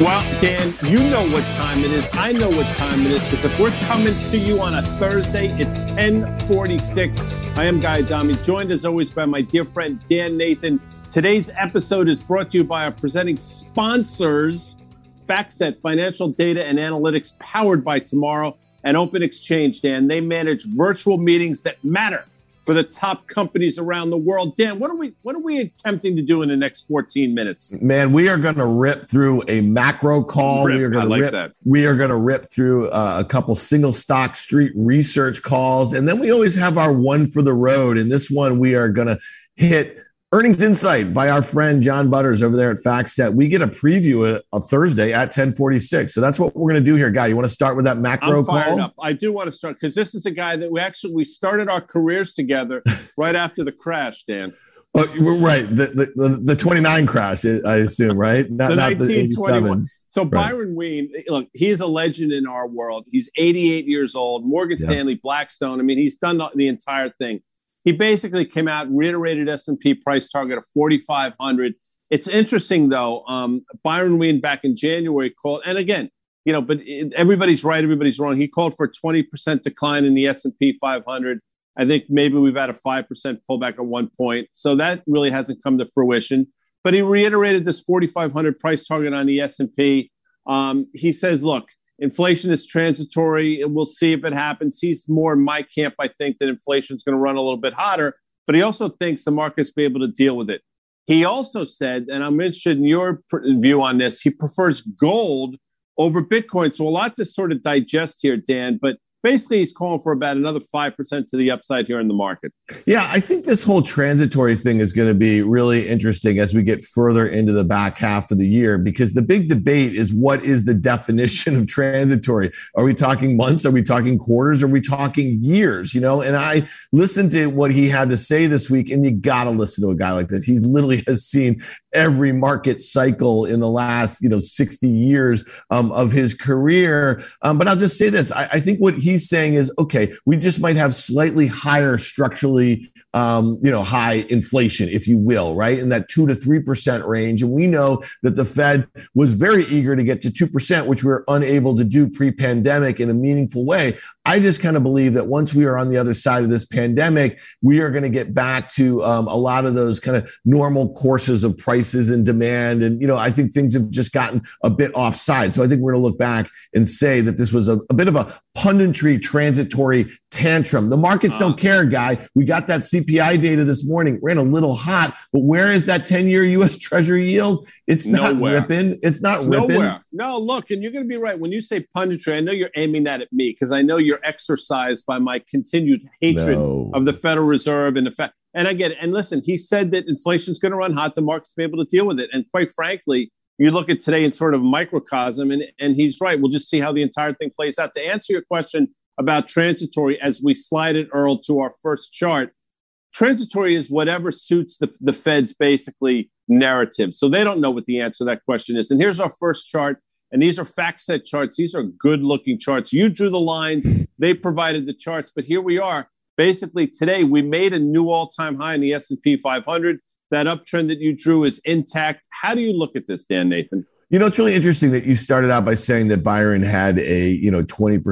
Well, Dan, you know what time it is. I know what time it is because if we're coming to you on a Thursday, it's 1046. I am Guy Adami, joined as always by my dear friend Dan Nathan. Today's episode is brought to you by our presenting sponsors, FactSet Financial Data and Analytics, powered by Tomorrow and Open Exchange, Dan. They manage virtual meetings that matter for the top companies around the world. Dan, what are we what are we attempting to do in the next 14 minutes? Man, we are going to rip through a macro call. Rip, we are going to like rip. That. We are going to rip through uh, a couple single stock street research calls, and then we always have our one for the road. And this one, we are going to hit Earnings Insight by our friend John Butters over there at FactSet. We get a preview of Thursday at 1046. So that's what we're going to do here, Guy. You want to start with that macro call? Up. I do want to start because this is a guy that we actually we started our careers together right after the crash, Dan. Oh, right. The, the, the, the 29 crash, I assume, right? Not, the not 1921. So right. Byron Wien, look, he's a legend in our world. He's 88 years old. Morgan yeah. Stanley, Blackstone. I mean, he's done the entire thing he basically came out reiterated S&P price target of 4,500. It's interesting though. Um, Byron Wien back in January called, and again, you know, but it, everybody's right, everybody's wrong. He called for a 20% decline in the S&P 500. I think maybe we've had a 5% pullback at one point. So that really hasn't come to fruition. But he reiterated this 4,500 price target on the S&P. Um, he says, look, inflation is transitory. We'll see if it happens. He's more in my camp, I think, that inflation is going to run a little bit hotter, but he also thinks the market's be able to deal with it. He also said, and I'm interested in your view on this, he prefers gold over Bitcoin. So a lot to sort of digest here, Dan, but basically he's calling for about another 5% to the upside here in the market. Yeah, I think this whole transitory thing is going to be really interesting as we get further into the back half of the year because the big debate is what is the definition of transitory? Are we talking months? Are we talking quarters? Are we talking years? You know, and I listened to what he had to say this week, and you got to listen to a guy like this. He literally has seen every market cycle in the last, you know, 60 years um, of his career. Um, but I'll just say this I, I think what he he's saying is, okay, we just might have slightly higher structurally, um, you know, high inflation, if you will, right? In that two to 3% range. And we know that the Fed was very eager to get to 2%, which we were unable to do pre pandemic in a meaningful way. I just kind of believe that once we are on the other side of this pandemic, we are going to get back to um, a lot of those kind of normal courses of prices and demand. And, you know, I think things have just gotten a bit offside. So I think we're going to look back and say that this was a, a bit of a punditry transitory tantrum. The markets don't uh. care, guy. We got that CPI data this morning, ran a little hot, but where is that 10 year US Treasury yield? It's not nowhere. ripping. It's not it's ripping. Nowhere. No, look, and you're going to be right. When you say punditry, I know you're aiming that at me because I know you're exercised by my continued hatred no. of the Federal Reserve and the fact. And I get it. And listen, he said that inflation's going to run hot. The market's be able to deal with it. And quite frankly, you look at today in sort of microcosm, and, and he's right. We'll just see how the entire thing plays out. To answer your question about transitory, as we slide it, Earl, to our first chart, transitory is whatever suits the, the Fed's basically narrative. So they don't know what the answer to that question is. And here's our first chart. And these are FactSet charts. These are good looking charts. You drew the lines, they provided the charts, but here we are. Basically, today we made a new all time high in the S&P 500 that uptrend that you drew is intact. How do you look at this, Dan Nathan? You know, it's really interesting that you started out by saying that Byron had a, you know, 20%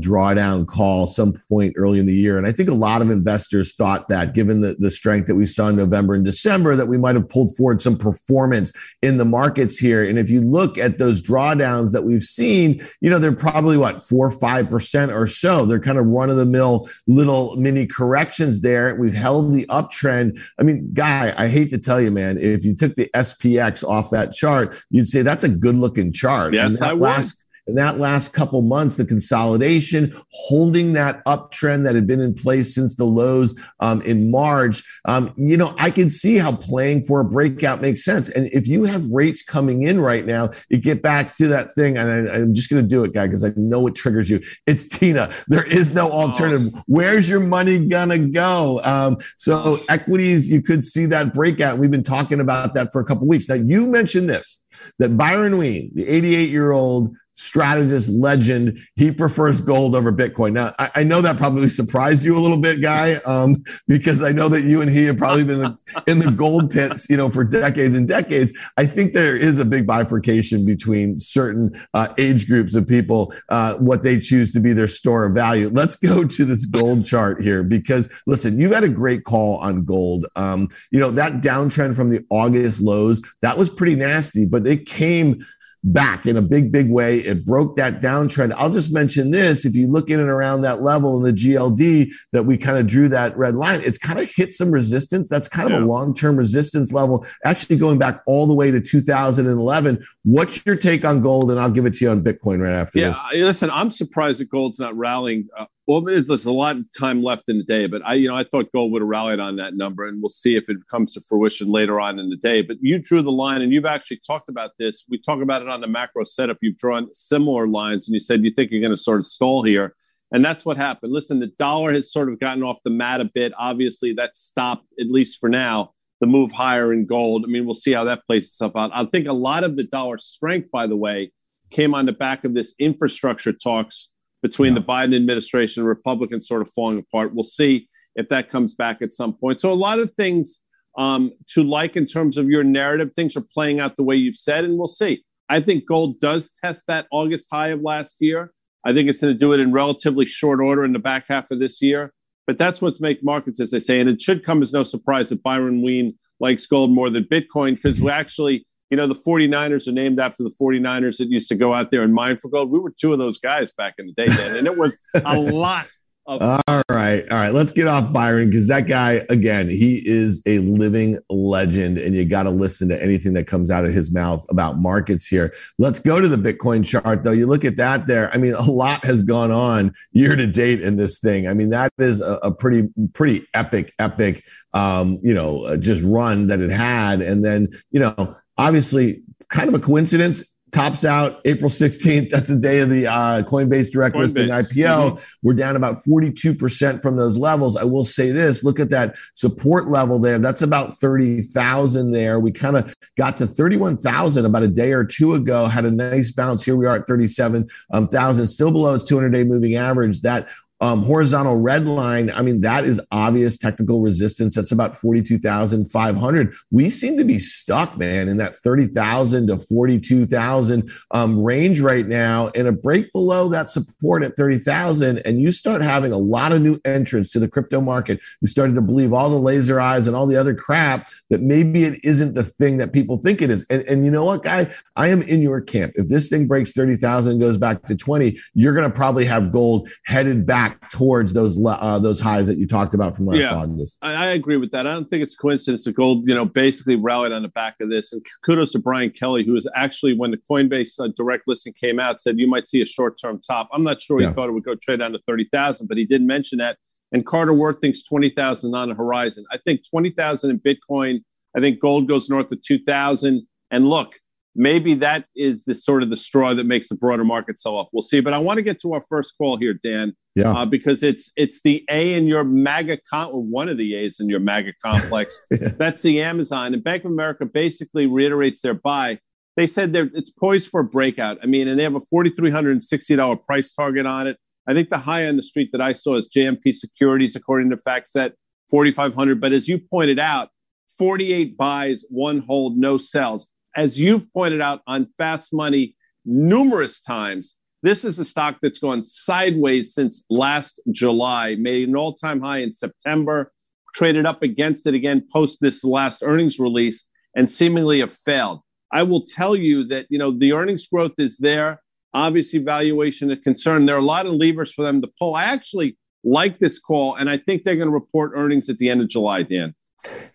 drawdown call some point early in the year. And I think a lot of investors thought that given the, the strength that we saw in November and December, that we might have pulled forward some performance in the markets here. And if you look at those drawdowns that we've seen, you know, they're probably what, four or 5% or so. They're kind of run of the mill little mini corrections there. We've held the uptrend. I mean, Guy, I hate to tell you, man, if you took the SPX off that chart, you'd say that's a good looking chart. Yes, I last, would in that last couple months, the consolidation, holding that uptrend that had been in place since the lows um, in March. Um, you know, I can see how playing for a breakout makes sense. And if you have rates coming in right now, you get back to that thing. And I, am just going to do it, guy, because I know it triggers you. It's Tina. There is no alternative. Oh. Where's your money going to go? Um, so equities, you could see that breakout. We've been talking about that for a couple weeks. Now, you mentioned this that Byron Wien, the 88 year old strategist, legend. He prefers gold over Bitcoin. Now, I, I know that probably surprised you a little bit, guy, um, because I know that you and he have probably been in the, in the gold pits, you know, for decades and decades. I think there is a big bifurcation between certain uh, age groups of people, uh, what they choose to be their store of value. Let's go to this gold chart here because listen, you had a great call on gold. Um, you know, that downtrend from the August lows, that was pretty nasty, but it came back in a big, big way. It broke that downtrend. I'll just mention this. If you look in and around that level in the GLD that we kind of drew that red line, it's kind of hit some resistance. That's kind yeah. of a long-term resistance level, actually going back all the way to 2011. What's your take on gold? And I'll give it to you on Bitcoin right after yeah, this. listen, I'm surprised that gold's not rallying uh, well, there's a lot of time left in the day, but I, you know, I thought gold would have rallied on that number, and we'll see if it comes to fruition later on in the day. But you drew the line, and you've actually talked about this. We talk about it on the macro setup. You've drawn similar lines, and you said you think you're going to sort of stall here, and that's what happened. Listen, the dollar has sort of gotten off the mat a bit. Obviously, that stopped at least for now. The move higher in gold. I mean, we'll see how that plays itself out. I think a lot of the dollar strength, by the way, came on the back of this infrastructure talks between yeah. the Biden administration and Republicans sort of falling apart. We'll see if that comes back at some point. So a lot of things um, to like in terms of your narrative. Things are playing out the way you've said, and we'll see. I think gold does test that August high of last year. I think it's going to do it in relatively short order in the back half of this year. But that's what's make markets, as they say. And it should come as no surprise that Byron Wien likes gold more than Bitcoin because we actually you know, the 49ers are named after the 49ers that used to go out there and mine for gold. We were two of those guys back in the day, Dan, and it was a lot of. All right. All right. Let's get off Byron because that guy, again, he is a living legend, and you got to listen to anything that comes out of his mouth about markets here. Let's go to the Bitcoin chart, though. You look at that there. I mean, a lot has gone on year to date in this thing. I mean, that is a, a pretty, pretty epic, epic, um, you know, uh, just run that it had. And then, you know, obviously kind of a coincidence tops out April 16th. That's the day of the uh, Coinbase direct Coinbase. listing IPO. Mm-hmm. We're down about 42% from those levels. I will say this look at that support level there. That's about 30,000 there. We kind of got to 31,000 about a day or two ago, had a nice bounce. Here we are at 37,000, um, still below its 200 day moving average. That um, horizontal red line, I mean, that is obvious technical resistance. That's about 42,500. We seem to be stuck, man, in that 30,000 to 42,000 um, range right now. And a break below that support at 30,000, and you start having a lot of new entrants to the crypto market who started to believe all the laser eyes and all the other crap that maybe it isn't the thing that people think it is. And, and you know what, guy? I am in your camp. If this thing breaks 30,000 and goes back to 20, you're going to probably have gold headed back back towards those uh, those highs that you talked about from last yeah, August. I, I, agree with that. I don't think it's coincidence that gold, you know, basically rallied on the back of this. And kudos to Brian Kelly, who was actually when the Coinbase uh, direct listing came out, said you might see a short term top. I'm not sure yeah. he thought it would go trade down to thirty thousand, but he did mention that. And Carter Worth thinks twenty thousand on the horizon. I think twenty thousand in Bitcoin. I think gold goes north of two thousand. And look, maybe that is the sort of the straw that makes the broader market sell off. We'll see. But I want to get to our first call here, Dan. Yeah. Uh, because it's it's the A in your MAGA con or one of the A's in your MAGA complex. yeah. That's the Amazon. And Bank of America basically reiterates their buy. They said they're it's poised for a breakout. I mean, and they have a $4,360 price target on it. I think the high on the street that I saw is JMP Securities, according to FactSet, 4,500. But as you pointed out, 48 buys, one hold, no sells. As you've pointed out on Fast Money numerous times, this is a stock that's gone sideways since last July, made an all time high in September, traded up against it again post this last earnings release, and seemingly have failed. I will tell you that you know the earnings growth is there. Obviously, valuation is concern. There are a lot of levers for them to pull. I actually like this call, and I think they're going to report earnings at the end of July, Dan.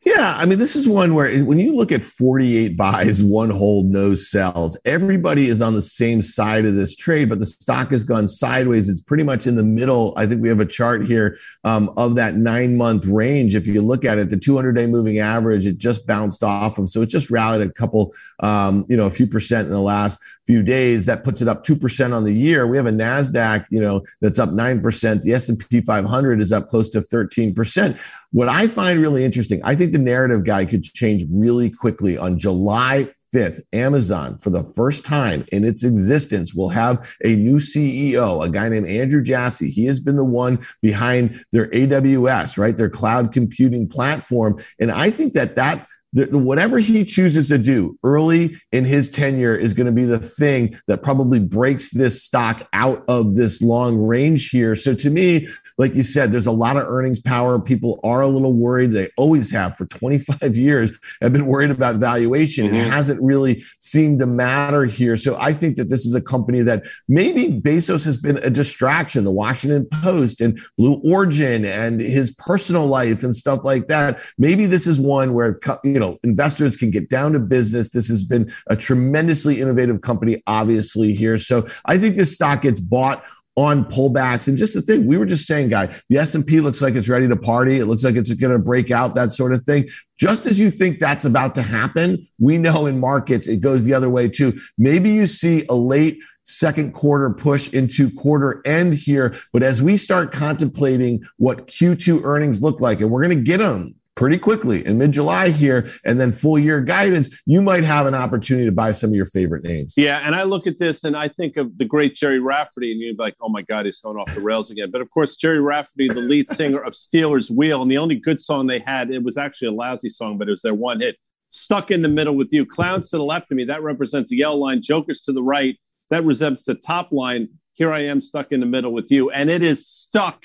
Yeah, I mean, this is one where when you look at 48 buys, one hold, no sells, everybody is on the same side of this trade, but the stock has gone sideways. It's pretty much in the middle. I think we have a chart here um, of that nine month range. If you look at it, the 200 day moving average, it just bounced off of. So it just rallied a couple, um, you know, a few percent in the last few days. That puts it up 2% on the year. We have a NASDAQ, you know, that's up 9%. The S&P 500 is up close to 13%. What I find really interesting, I think the narrative guy could change really quickly on July 5th, Amazon, for the first time in its existence, will have a new CEO, a guy named Andrew Jassy. He has been the one behind their AWS, right? Their cloud computing platform. And I think that that whatever he chooses to do early in his tenure is going to be the thing that probably breaks this stock out of this long range here. So to me, like you said, there's a lot of earnings power. People are a little worried. They always have for 25 years have been worried about valuation. Mm-hmm. It hasn't really seemed to matter here. So I think that this is a company that maybe Bezos has been a distraction. The Washington Post and Blue Origin and his personal life and stuff like that. Maybe this is one where you know investors can get down to business. This has been a tremendously innovative company, obviously here. So I think this stock gets bought on pullbacks. And just the thing we were just saying guy the s&p looks like it's ready to party. It looks like it's going to break out that sort of thing. Just as you think that's about to happen we know in markets it goes the other way too. Maybe you see a late second quarter push into quarter end here but as we start contemplating what q2 earnings look like and we're going to get them pretty quickly in mid-July here and then full year guidance, you might have an opportunity to buy some of your favorite names. Yeah, and I look at this and I think of the great Gerry Rafferty and you'd be like, oh my God, he's going off the rails again. But of course, Gerry Rafferty, the lead singer of Stealers Wheel, and the only good song they had, it was actually a lousy song, but it was their one hit. Stuck in the middle with you. Clowns to the left of me, that represents the yellow line. Jokers to the right, that represents the top line. Here I am stuck in the middle with you. And it is stuck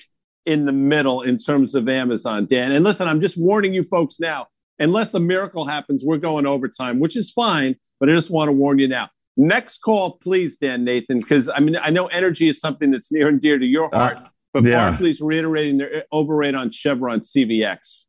in the middle in terms of Amazon, Dan. And listen, I'm just warning you folks now. Unless a miracle happens, we're going overtime, which is fine, but I just want to warn you now. Next call, please, Dan Nathan, because I mean, I know energy is something that's near and dear to your heart, uh, but yeah. Barclays reiterating their overweight on Chevron CVX.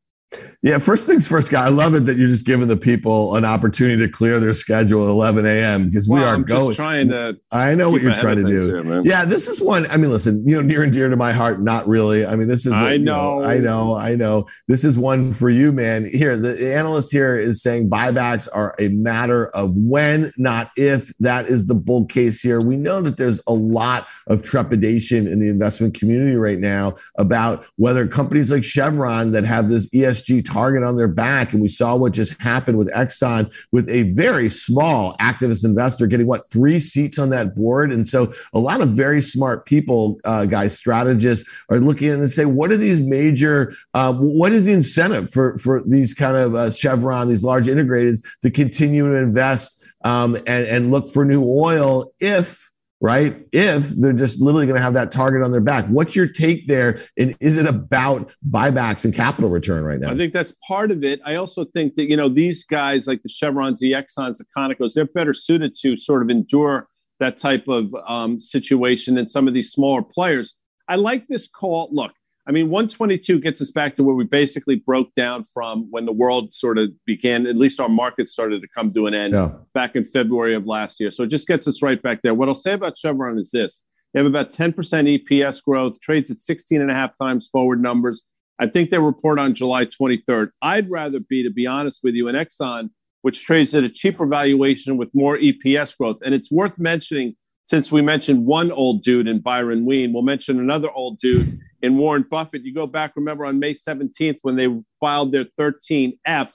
Yeah, first things first, guy. I love it that you're just giving the people an opportunity to clear their schedule at 11 a.m. because we well, are I'm going. trying to. I know what you're trying to do. Here, yeah, this is one. I mean, listen, you know, near and dear to my heart. Not really. I mean, this is. I know, know, I know. I know. This is one for you, man. Here, the analyst here is saying buybacks are a matter of when, not if. That is the bull case here. We know that there's a lot of trepidation in the investment community right now about whether companies like Chevron that have this ESG target on their back. And we saw what just happened with Exxon with a very small activist investor getting what three seats on that board. And so a lot of very smart people, uh, guys, strategists are looking at and say, what are these major, uh, what is the incentive for, for these kind of uh, Chevron, these large integrateds to continue to invest um, and, and look for new oil if right? If they're just literally going to have that target on their back. What's your take there? And is it about buybacks and capital return right now? I think that's part of it. I also think that, you know, these guys like the Chevrons, the Exxons, the Conocos, they're better suited to sort of endure that type of um, situation than some of these smaller players. I like this call. Look, I mean, 122 gets us back to where we basically broke down from when the world sort of began, at least our market started to come to an end yeah. back in February of last year. So it just gets us right back there. What I'll say about Chevron is this they have about 10% EPS growth, trades at 16 and a half times forward numbers. I think they report on July 23rd. I'd rather be, to be honest with you, an Exxon, which trades at a cheaper valuation with more EPS growth. And it's worth mentioning since we mentioned one old dude in Byron Wien, we'll mention another old dude in Warren Buffett. You go back, remember on May 17th when they filed their 13F,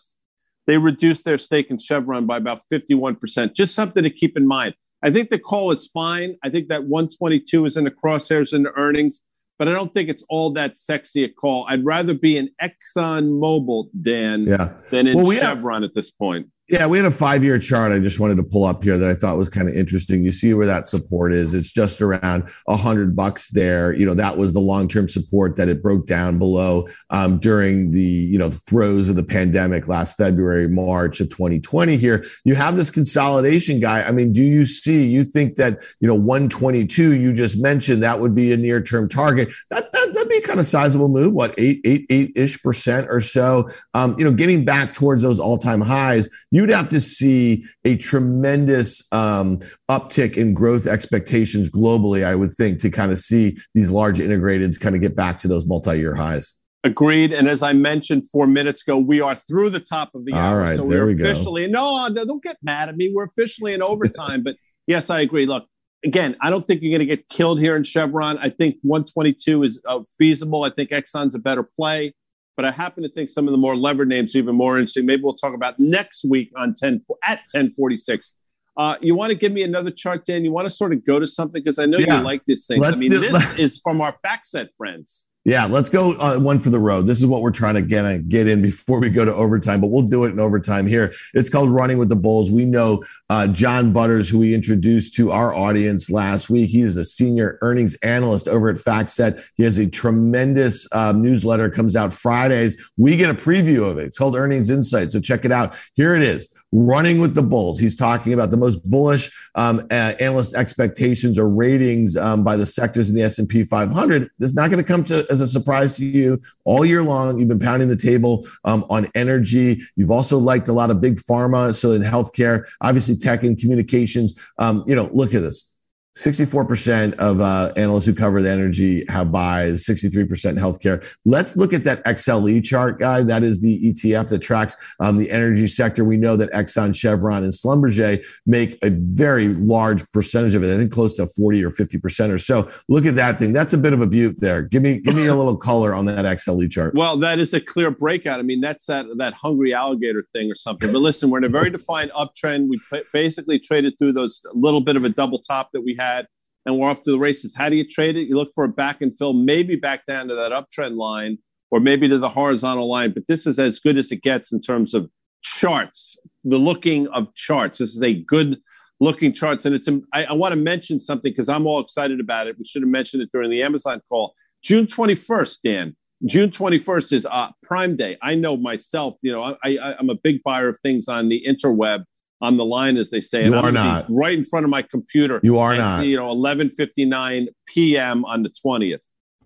they reduced their stake in Chevron by about 51%. Just something to keep in mind. I think the call is fine. I think that 122 is in the crosshairs in the earnings, but I don't think it's all that sexy a call. I'd rather be in Exxon Mobil, Dan, yeah. than in well, Chevron have, at this point. Yeah, we had a five year chart I just wanted to pull up here that I thought was kind of interesting. You see where that support is. It's just around a hundred bucks there. You know, that was the long term support that it broke down below um, during the, you know, the throes of the pandemic last February, March of 2020 here. You have this consolidation guy. I mean, do you see, you think that, you know, 122 you just mentioned that would be a near term target? That, that, that'd be kind of sizable move. What, eight, eight, eight ish percent or so? Um, you know, getting back towards those all time highs you'd have to see a tremendous um, uptick in growth expectations globally, I would think, to kind of see these large integrateds kind of get back to those multi-year highs. Agreed. And as I mentioned four minutes ago, we are through the top of the hour. All right, so there we're we officially, go. No, don't get mad at me. We're officially in overtime. but yes, I agree. Look, again, I don't think you're going to get killed here in Chevron. I think 122 is uh, feasible. I think Exxon's a better play. but I happen to think some of the more levered names are even more interesting. Maybe we'll talk about next week on 10 at 1046. Uh, you want to give me another chart, Dan? You want to sort of go to something because I know yeah. you like this thing. Let's I mean, do, this is from our FactSet friends. Yeah, let's go uh, one for the road. This is what we're trying to get get in before we go to overtime, but we'll do it in overtime here. It's called Running with the Bulls. We know uh, John Butters, who we introduced to our audience last week. He is a senior earnings analyst over at FactSet. He has a tremendous uh, newsletter comes out Fridays. We get a preview of it. It's called Earnings Insight. So check it out. Here it is running with the bulls. He's talking about the most bullish um, analyst expectations or ratings um, by the sectors in the S&P 500. This is not going to come to, as a surprise to you all year long. You've been pounding the table um, on energy. You've also liked a lot of big pharma. So in healthcare, obviously tech and communications. Um, you know, look at this. 64% of uh, analysts who cover the energy have buys, 63% healthcare. Let's look at that XLE chart, guy. That is the ETF that tracks um, the energy sector. We know that Exxon, Chevron, and Schlumberger make a very large percentage of it. I think close to 40 or 50% or so. Look at that thing. That's a bit of a beaut there. Give me give me a little color on that XLE chart. Well, that is a clear breakout. I mean, that's that that hungry alligator thing or something. But listen, we're in a very defined uptrend. We basically traded through those little bit of a double top that we had had, and we're off to the races. How do you trade it? You look for a back and fill, maybe back down to that uptrend line or maybe to the horizontal line. But this is as good as it gets in terms of charts, the looking of charts. This is a good looking charts. And it's, I, I want to mention something because I'm all excited about it. We should have mentioned it during the Amazon call. June 21st, Dan. June 21st is uh, Prime Day. I know myself, you know, I, I, I'm a big buyer of things on the interweb on the line, as they say. You are not right in front of my computer. You are at, not. You know, eleven fifty nine p.m. on the twentieth.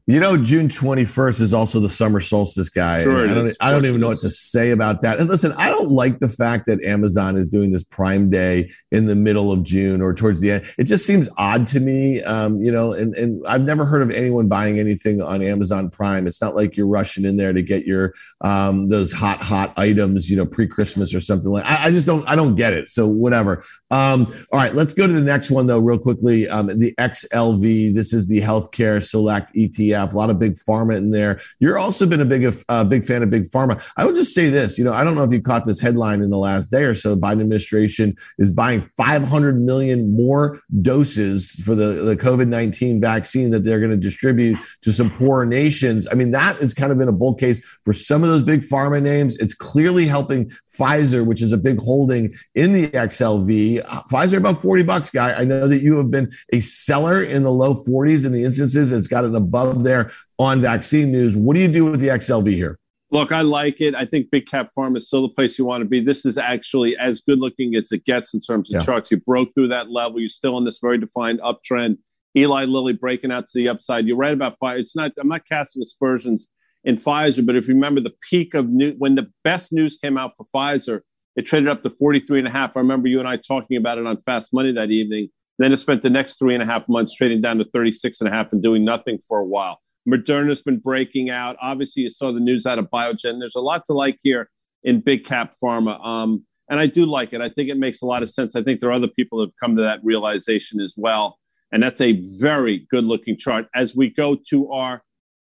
You know, June 21st is also the summer solstice guy. Sure I don't, I don't even know what to say about that. And listen, I don't like the fact that Amazon is doing this Prime Day in the middle of June or towards the end. It just seems odd to me. Um, you know, and, and I've never heard of anyone buying anything on Amazon Prime. It's not like you're rushing in there to get your um, those hot, hot items, you know, pre-Christmas or something like I, I just don't I don't get it. So whatever. Um, all right, let's go to the next one though, real quickly. Um, the XLV. This is the healthcare select ETF a lot of big pharma in there. You're also been a big, uh, big fan of big pharma. I would just say this, you know, I don't know if you caught this headline in the last day or so. Biden administration is buying 500 million more doses for the, the COVID-19 vaccine that they're going to distribute to some poorer nations. I mean, that has kind of been a bull case for some of those big pharma names. It's clearly helping Pfizer, which is a big holding in the XLV. Uh, Pfizer about 40 bucks, guy. I know that you have been a seller in the low 40s in the instances. It's got an above there on vaccine news. What do you do with the XLV here? Look, I like it. I think big cap pharma is still the place you want to be. This is actually as good looking as it gets in terms of yeah. trucks. You broke through that level. You're still in this very defined uptrend. Eli Lilly breaking out to the upside. You're right about Pfizer. It's not. I'm not casting aspersions in Pfizer, but if you remember the peak of new when the best news came out for Pfizer, it traded up to 43 and a half. I remember you and I talking about it on Fast Money that evening. Then it spent the next three and a half months trading down to 36 and a half and doing nothing for a while. Moderna's been breaking out. Obviously, you saw the news out of Biogen. There's a lot to like here in big cap pharma. Um, and I do like it. I think it makes a lot of sense. I think there are other people that have come to that realization as well. And that's a very good looking chart. As we go to our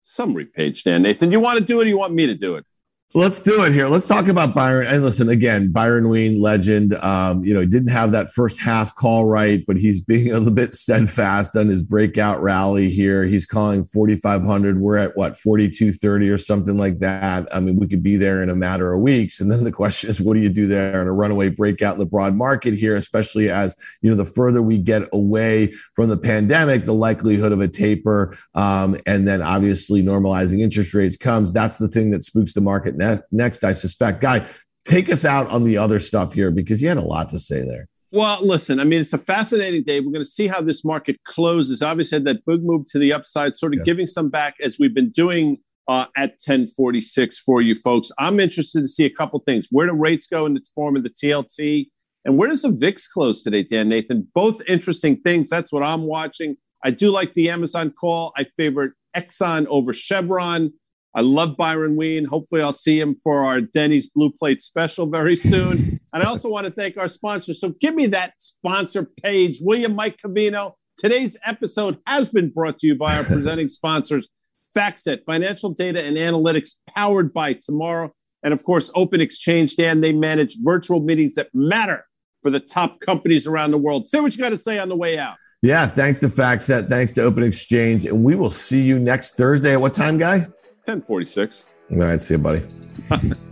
summary page, Dan Nathan, you want to do it or you want me to do it? Let's do it here. Let's talk about Byron. And listen, again, Byron Wien, legend. Um, you know, he didn't have that first half call right, but he's being a little bit steadfast on his breakout rally here. He's calling 4,500. We're at what, 4,230 or something like that. I mean, we could be there in a matter of weeks. And then the question is, what do you do there in a runaway breakout in the broad market here, especially as, you know, the further we get away from the pandemic, the likelihood of a taper um, and then obviously normalizing interest rates comes. That's the thing that spooks the market ne- next, I suspect. Guy, take us out on the other stuff here because you had a lot to say there. Well, listen, I mean, it's a fascinating day. We're going to see how this market closes. Obviously, had that big move to the upside, sort of yeah. giving some back as we've been doing uh, at 1046 for you folks. I'm interested to see a couple things. Where do rates go in the form of the TLT? And where does the VIX close today, Dan Nathan? Both interesting things. That's what I'm watching. I do like the Amazon call. I favorite Exxon over Chevron. I love Byron Wien. Hopefully, I'll see him for our Denny's Blue Plate special very soon. and I also want to thank our sponsors. So give me that sponsor page, William Mike Cavino. Today's episode has been brought to you by our presenting sponsors, FactSet, financial data and analytics powered by tomorrow. And of course, Open Exchange, Dan, they manage virtual meetings that matter for the top companies around the world. Say what you got to say on the way out. Yeah, thanks to FactSet, thanks to Open Exchange. And we will see you next Thursday at what time, Guy? 1046. All right, see you, buddy.